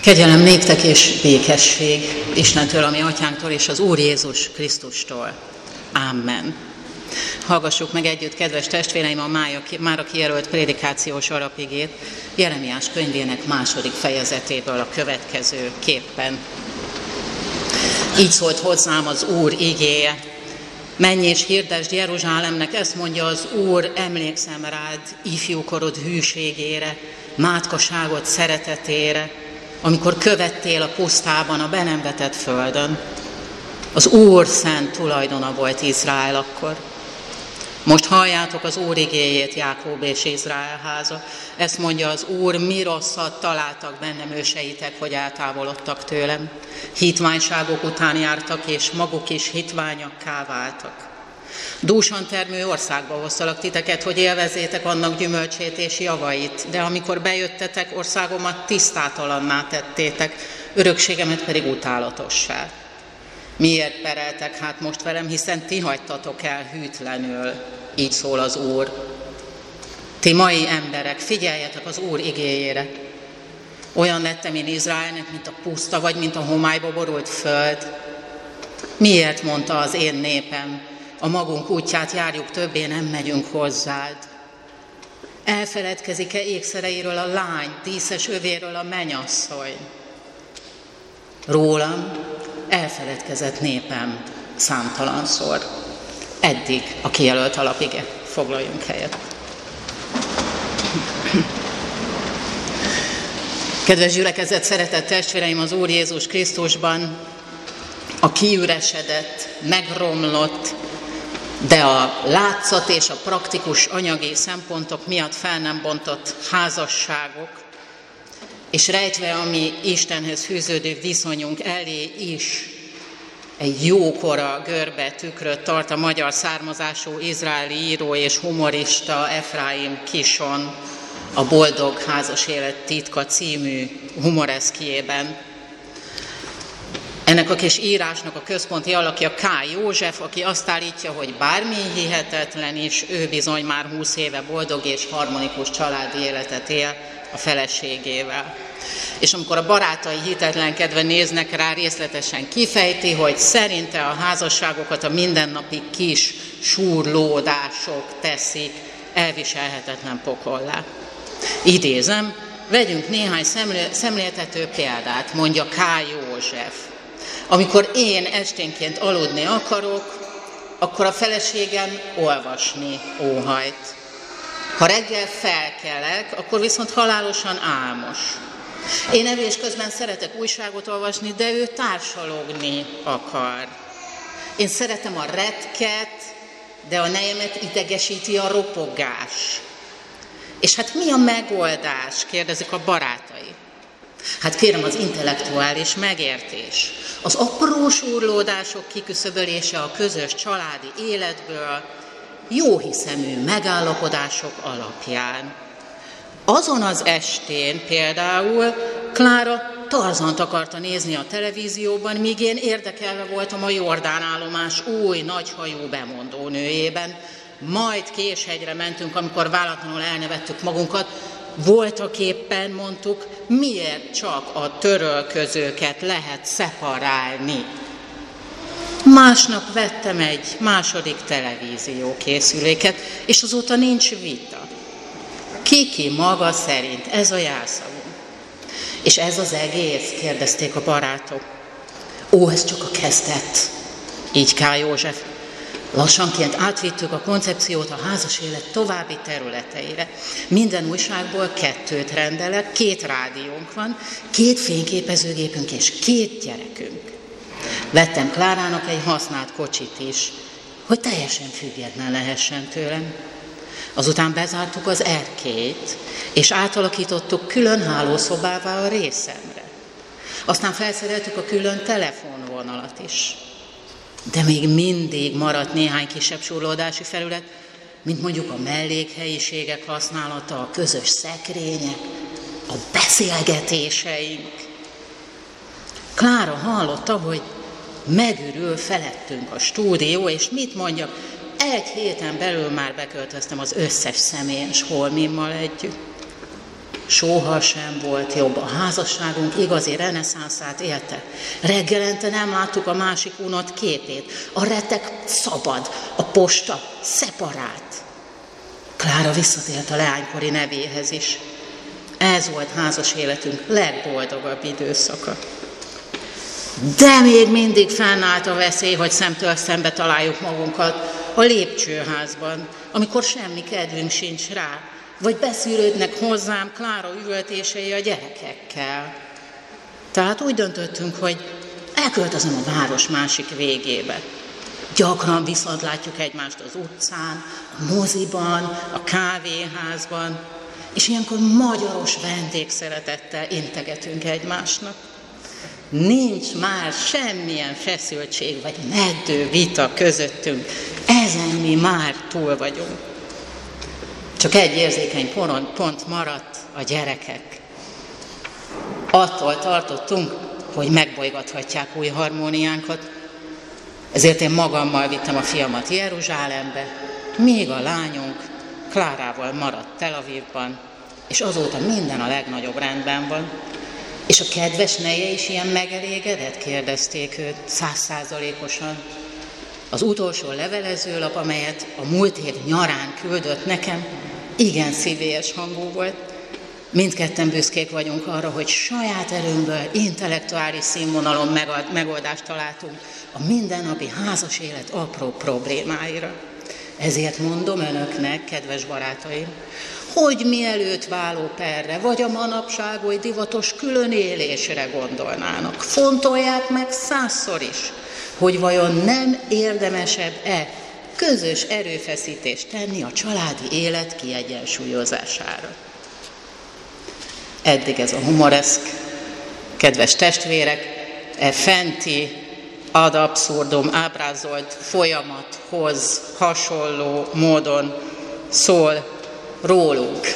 Kegyelem néktek és békesség Istentől, ami atyánktól és az Úr Jézus Krisztustól. Amen. Hallgassuk meg együtt, kedves testvéreim, a mára kijelölt prédikációs alapigét Jeremiás könyvének második fejezetéből a következő képpen. Így szólt hozzám az Úr igéje. Menj és hirdesd Jeruzsálemnek, ezt mondja az Úr, emlékszem rád ifjúkorod hűségére, mátkaságot szeretetére, amikor követtél a pusztában, a be nem földön. Az Úr szent tulajdona volt Izrael akkor. Most halljátok az Úr igéjét, Jákob és Izrael háza. Ezt mondja az Úr, mi rosszat találtak bennem őseitek, hogy eltávolodtak tőlem. Hitványságok után jártak, és maguk is hitványakká váltak. Dúsan termő országba hoztalak titeket, hogy élvezétek annak gyümölcsét és javait, de amikor bejöttetek, országomat tisztátalanná tettétek, örökségemet pedig utálatossá. Miért pereltek hát most velem, hiszen ti hagytatok el hűtlenül, így szól az Úr. Ti mai emberek, figyeljetek az Úr igéjére. Olyan lettem én Izraelnek, mint a puszta, vagy mint a homályba borult föld. Miért mondta az én népem, a magunk útját járjuk, többé nem megyünk hozzád. Elfeledkezik-e ékszereiről a lány, díszes övéről a menyasszony? Rólam elfeledkezett népem számtalanszor. Eddig a kijelölt alapige. Foglaljunk helyet. Kedves gyülekezet, szeretett testvéreim az Úr Jézus Krisztusban, a kiüresedett, megromlott, de a látszat és a praktikus anyagi szempontok miatt fel nem bontott házasságok, és rejtve a mi Istenhez fűződő viszonyunk elé is egy jókora görbe tükröt tart a magyar származású izraeli író és humorista Efraim Kison a Boldog házas élet titka című humoreszkiében. Ennek a kis írásnak a központi alakja K. József, aki azt állítja, hogy bármi hihetetlen is, ő bizony már húsz éve boldog és harmonikus családi életet él a feleségével. És amikor a barátai hitetlenkedve néznek rá, részletesen kifejti, hogy szerinte a házasságokat a mindennapi kis súrlódások teszik elviselhetetlen pokollá. Idézem, vegyünk néhány szemléltető példát, mondja K. József. Amikor én esténként aludni akarok, akkor a feleségem olvasni óhajt. Ha reggel felkelek, akkor viszont halálosan álmos. Én evés közben szeretek újságot olvasni, de ő társalogni akar. Én szeretem a retket, de a nejemet idegesíti a ropogás. És hát mi a megoldás, kérdezik a barátai. Hát kérem az intellektuális megértés, az apró súrlódások kiküszöbölése a közös családi életből, jó hiszemű megállapodások alapján. Azon az estén például Klára Tarzant akarta nézni a televízióban, míg én érdekelve voltam a Jordán állomás új bemondó nőjében. Majd Késhegyre mentünk, amikor vállalatlanul elnevettük magunkat, voltak éppen, mondtuk, miért csak a törölközőket lehet szeparálni. Másnap vettem egy második televízió készüléket, és azóta nincs vita. Kiki maga szerint, ez a jelszavunk. És ez az egész, kérdezték a barátok. Ó, ez csak a kezdet. Így K. József Lassanként átvittük a koncepciót a házas élet további területeire. Minden újságból kettőt rendelek, két rádiónk van, két fényképezőgépünk és két gyerekünk. Vettem Klárának egy használt kocsit is, hogy teljesen független lehessen tőlem. Azután bezártuk az erkét, és átalakítottuk külön hálószobává a részemre. Aztán felszereltük a külön telefonvonalat is de még mindig maradt néhány kisebb surlódási felület, mint mondjuk a mellékhelyiségek használata, a közös szekrények, a beszélgetéseink. Klára hallotta, hogy megürül felettünk a stúdió, és mit mondjak, egy héten belül már beköltöztem az összes személyes holmimmal együtt. Soha sem volt jobb. A házasságunk igazi reneszánszát élte. Reggelente nem láttuk a másik unot képét. A retek szabad, a posta szeparált. Klára visszatért a leánykori nevéhez is. Ez volt házas életünk legboldogabb időszaka. De még mindig fennállt a veszély, hogy szemtől szembe találjuk magunkat a lépcsőházban, amikor semmi kedvünk sincs rá, vagy beszűrődnek hozzám Klára üvöltései a gyerekekkel. Tehát úgy döntöttünk, hogy elköltözöm a város másik végébe. Gyakran viszont látjuk egymást az utcán, a moziban, a kávéházban, és ilyenkor magyaros vendégszeretettel integetünk egymásnak. Nincs már semmilyen feszültség vagy meddő vita közöttünk. Ezen mi már túl vagyunk. Csak egy érzékeny pont maradt a gyerekek. Attól tartottunk, hogy megbolygathatják új harmóniánkat, ezért én magammal vittem a fiamat Jeruzsálembe, míg a lányunk Klárával maradt Tel Avivban, és azóta minden a legnagyobb rendben van. És a kedves neje is ilyen megelégedett? kérdezték őt százszázalékosan. Az utolsó levelezőlap, amelyet a múlt év nyarán küldött nekem, igen szívélyes hangú volt. Mindketten büszkék vagyunk arra, hogy saját erőnkből intellektuális színvonalon megoldást találtunk a mindennapi házas élet apró problémáira. Ezért mondom önöknek, kedves barátaim, hogy mielőtt válóperre, vagy a manapság oly divatos külön élésre gondolnának. Fontolják meg százszor is, hogy vajon nem érdemesebb-e közös erőfeszítést tenni a családi élet kiegyensúlyozására. Eddig ez a humoreszk, kedves testvérek, e fenti ad abszurdum ábrázolt folyamathoz hasonló módon szól rólunk.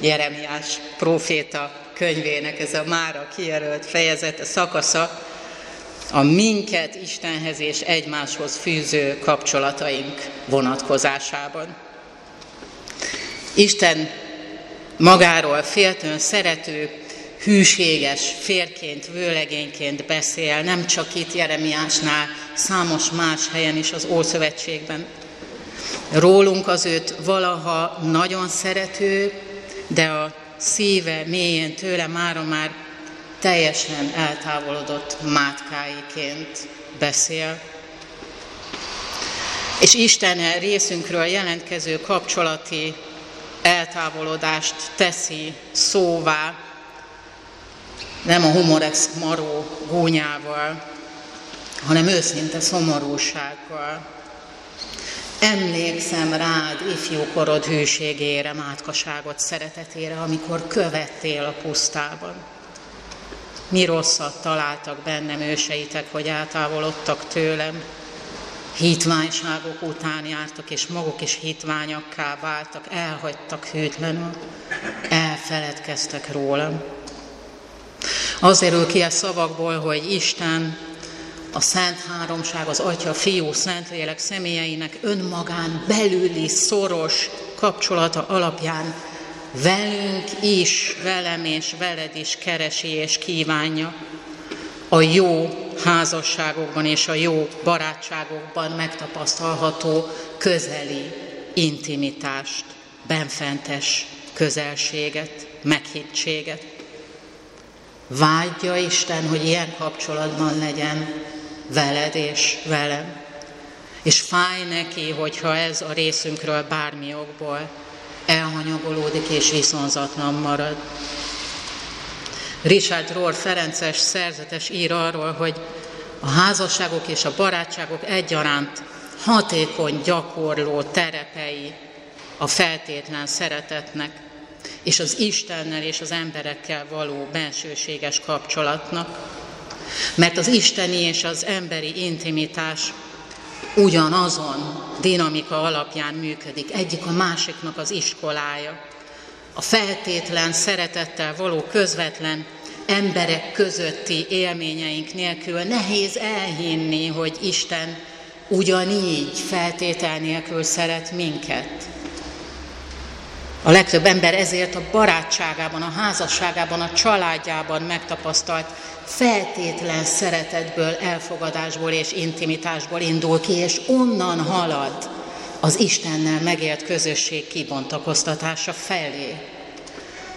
Jeremiás próféta könyvének ez a mára kijelölt fejezete, szakasza, a minket Istenhez és egymáshoz fűző kapcsolataink vonatkozásában. Isten magáról féltőn szerető, hűséges férként, vőlegényként beszél, nem csak itt Jeremiásnál, számos más helyen is az Ószövetségben. Rólunk az őt valaha nagyon szerető, de a szíve mélyén tőle mára már teljesen eltávolodott mátkáiként beszél. És Isten részünkről jelentkező kapcsolati eltávolodást teszi szóvá, nem a humorex maró gúnyával, hanem őszinte szomorúsággal. Emlékszem rád ifjúkorod hűségére, mátkaságot, szeretetére, amikor követtél a pusztában. Mi rosszat találtak bennem őseitek, hogy eltávolodtak tőlem. Hitványságok után jártak, és maguk is hitványakká váltak, elhagytak hűtlenül, elfeledkeztek rólam. Azért ül ki a szavakból, hogy Isten a Szent Háromság, az Atya, Fiú, Szentlélek személyeinek önmagán belüli szoros kapcsolata alapján velünk is, velem és veled is keresi és kívánja a jó házasságokban és a jó barátságokban megtapasztalható közeli intimitást, benfentes közelséget, meghittséget. Vágyja Isten, hogy ilyen kapcsolatban legyen veled és velem. És fáj neki, hogyha ez a részünkről bármi okból elhanyagolódik és viszonzatlan marad. Richard Rohr Ferences szerzetes ír arról, hogy a házasságok és a barátságok egyaránt hatékony gyakorló terepei a feltétlen szeretetnek, és az Istennel és az emberekkel való bensőséges kapcsolatnak. Mert az isteni és az emberi intimitás ugyanazon dinamika alapján működik, egyik a másiknak az iskolája. A feltétlen szeretettel való közvetlen emberek közötti élményeink nélkül nehéz elhinni, hogy Isten ugyanígy feltétel nélkül szeret minket. A legtöbb ember ezért a barátságában, a házasságában, a családjában megtapasztalt feltétlen szeretetből, elfogadásból és intimitásból indul ki, és onnan halad az Istennel megélt közösség kibontakoztatása felé.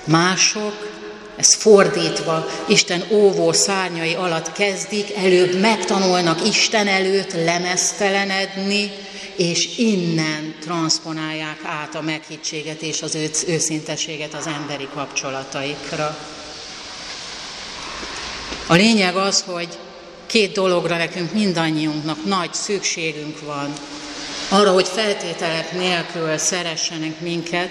Mások ez fordítva, Isten óvó szárnyai alatt kezdik, előbb megtanulnak Isten előtt lemeztelenedni, és innen transponálják át a meghittséget és az őszintességet az emberi kapcsolataikra. A lényeg az, hogy két dologra nekünk mindannyiunknak nagy szükségünk van. Arra, hogy feltételek nélkül szeressenek minket,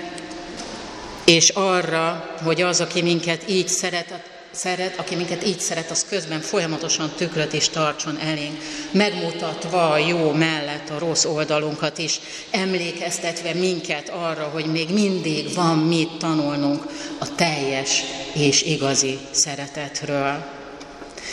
és arra, hogy az, aki minket így szeret, szeret, aki minket így szeret, az közben folyamatosan tükröt is tartson elénk, megmutatva a jó mellett a rossz oldalunkat is, emlékeztetve minket arra, hogy még mindig van mit tanulnunk a teljes és igazi szeretetről.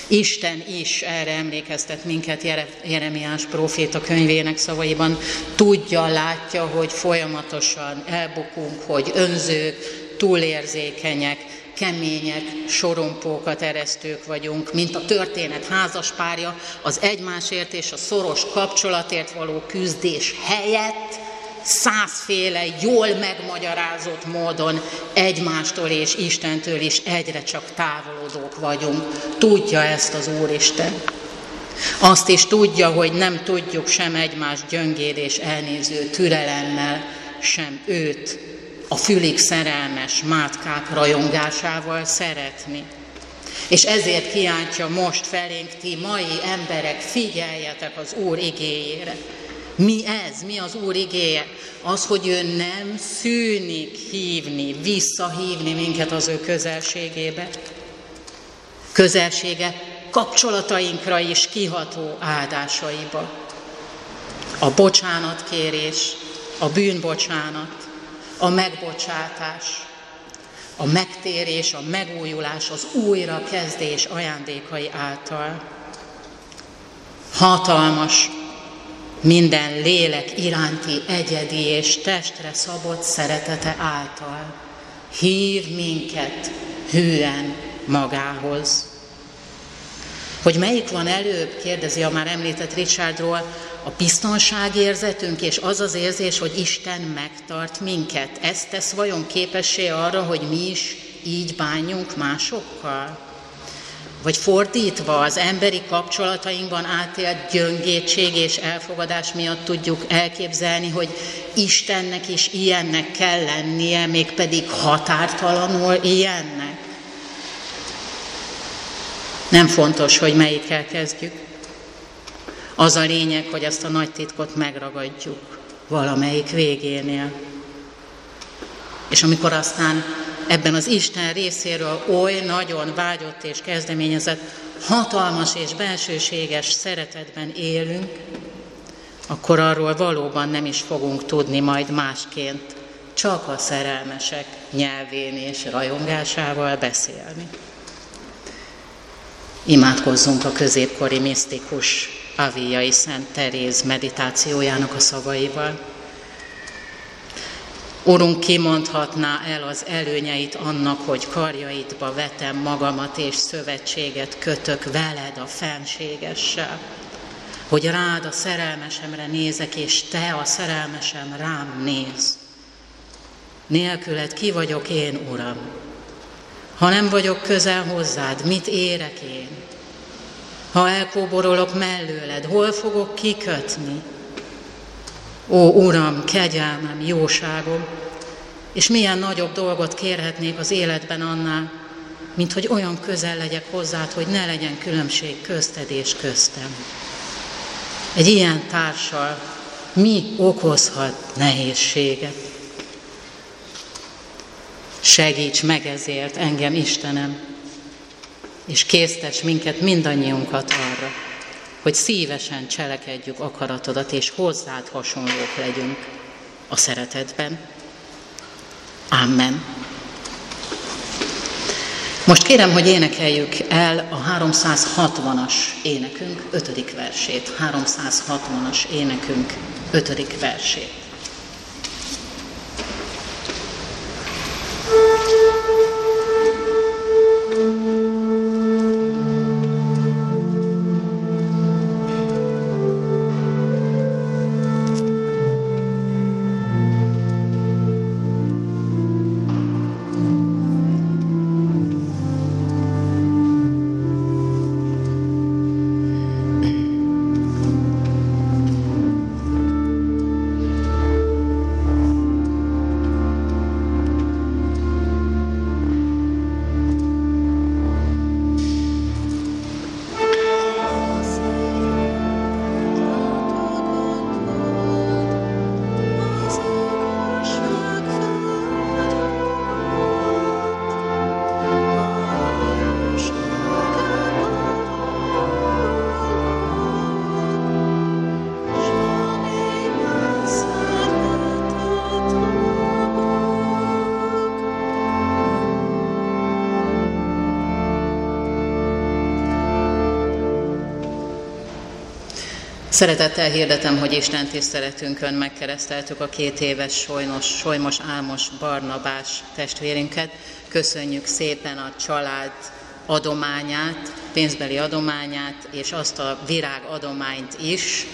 Isten is erre emlékeztet minket Jeremiás próféta könyvének szavaiban. Tudja, látja, hogy folyamatosan elbukunk, hogy önzők, túlérzékenyek, kemények, sorompókat eresztők vagyunk, mint a történet házaspárja, az egymásért és a szoros kapcsolatért való küzdés helyett százféle, jól megmagyarázott módon egymástól és Istentől is egyre csak távolodók vagyunk. Tudja ezt az Úristen. Azt is tudja, hogy nem tudjuk sem egymás gyöngéd és elnéző türelemmel, sem őt a fülig szerelmes mátkák rajongásával szeretni. És ezért kiáltja most felénk ti mai emberek, figyeljetek az Úr igéjére. Mi ez? Mi az Úr igéje? Az, hogy ő nem szűnik hívni, visszahívni minket az ő közelségébe. Közelsége kapcsolatainkra is kiható áldásaiba. A bocsánatkérés, a bűnbocsánat, a megbocsátás, a megtérés, a megújulás, az újrakezdés ajándékai által. Hatalmas minden lélek iránti egyedi és testre szabott szeretete által hív minket hűen magához. Hogy melyik van előbb, kérdezi a már említett Richardról, a biztonságérzetünk és az az érzés, hogy Isten megtart minket. Ez tesz vajon képessé arra, hogy mi is így bánjunk másokkal? Vagy fordítva az emberi kapcsolatainkban átélt gyöngétség és elfogadás miatt tudjuk elképzelni, hogy Istennek is ilyennek kell lennie, mégpedig határtalanul ilyennek. Nem fontos, hogy melyikkel kezdjük. Az a lényeg, hogy ezt a nagy titkot megragadjuk valamelyik végénél. És amikor aztán ebben az Isten részéről oly nagyon vágyott és kezdeményezett, hatalmas és belsőséges szeretetben élünk, akkor arról valóban nem is fogunk tudni majd másként, csak a szerelmesek nyelvén és rajongásával beszélni. Imádkozzunk a középkori misztikus Aviai Szent Teréz meditációjának a szavaival. Urunk, kimondhatná el az előnyeit annak, hogy karjaidba vetem magamat és szövetséget kötök veled a fenségessel, hogy rád a szerelmesemre nézek, és te a szerelmesem rám néz. Nélküled ki vagyok én, Uram? Ha nem vagyok közel hozzád, mit érek én? Ha elkóborolok mellőled, hol fogok kikötni? Ó, Uram, kegyelmem, jóságom, és milyen nagyobb dolgot kérhetnék az életben annál, mint hogy olyan közel legyek hozzád, hogy ne legyen különbség közted és köztem. Egy ilyen társal mi okozhat nehézséget? Segíts meg ezért engem, Istenem, és késztets minket mindannyiunkat arra, hogy szívesen cselekedjük akaratodat, és hozzád hasonlók legyünk a szeretetben. Amen. Most kérem, hogy énekeljük el a 360-as énekünk ötödik versét. 360-as énekünk ötödik versét. Szeretettel hirdetem, hogy Isten tiszteletünkön megkereszteltük a két éves Solymos, Solymos Álmos Barnabás testvérünket. Köszönjük szépen a család adományát, pénzbeli adományát, és azt a virág adományt is,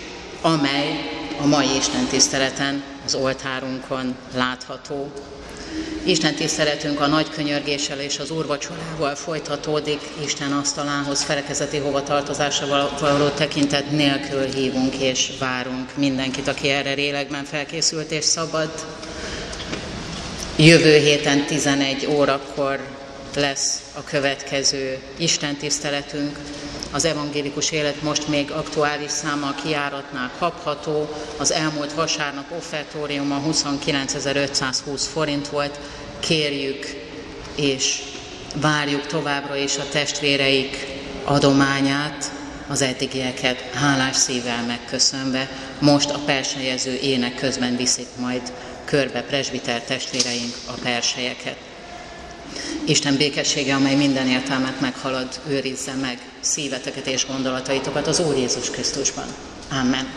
amely a mai Isten tiszteleten az oltárunkon látható. Isten tiszteletünk a nagy könyörgéssel és az úrvacsorával folytatódik. Isten asztalához felekezeti hovatartozásra való tekintet nélkül hívunk és várunk mindenkit, aki erre rélegben felkészült és szabad. Jövő héten 11 órakor lesz a következő Isten tiszteletünk. Az evangélikus élet most még aktuális száma a kiáratnál kapható. Az elmúlt vasárnap offertóriuma 29.520 forint volt. Kérjük és várjuk továbbra is a testvéreik adományát, az eddigieket hálás szívvel megköszönve. Most a persejező ének közben viszik majd körbe presbiter testvéreink a persejeket. Isten békessége, amely minden értelmet meghalad, őrizze meg szíveteket és gondolataitokat az Úr Jézus Krisztusban. Amen.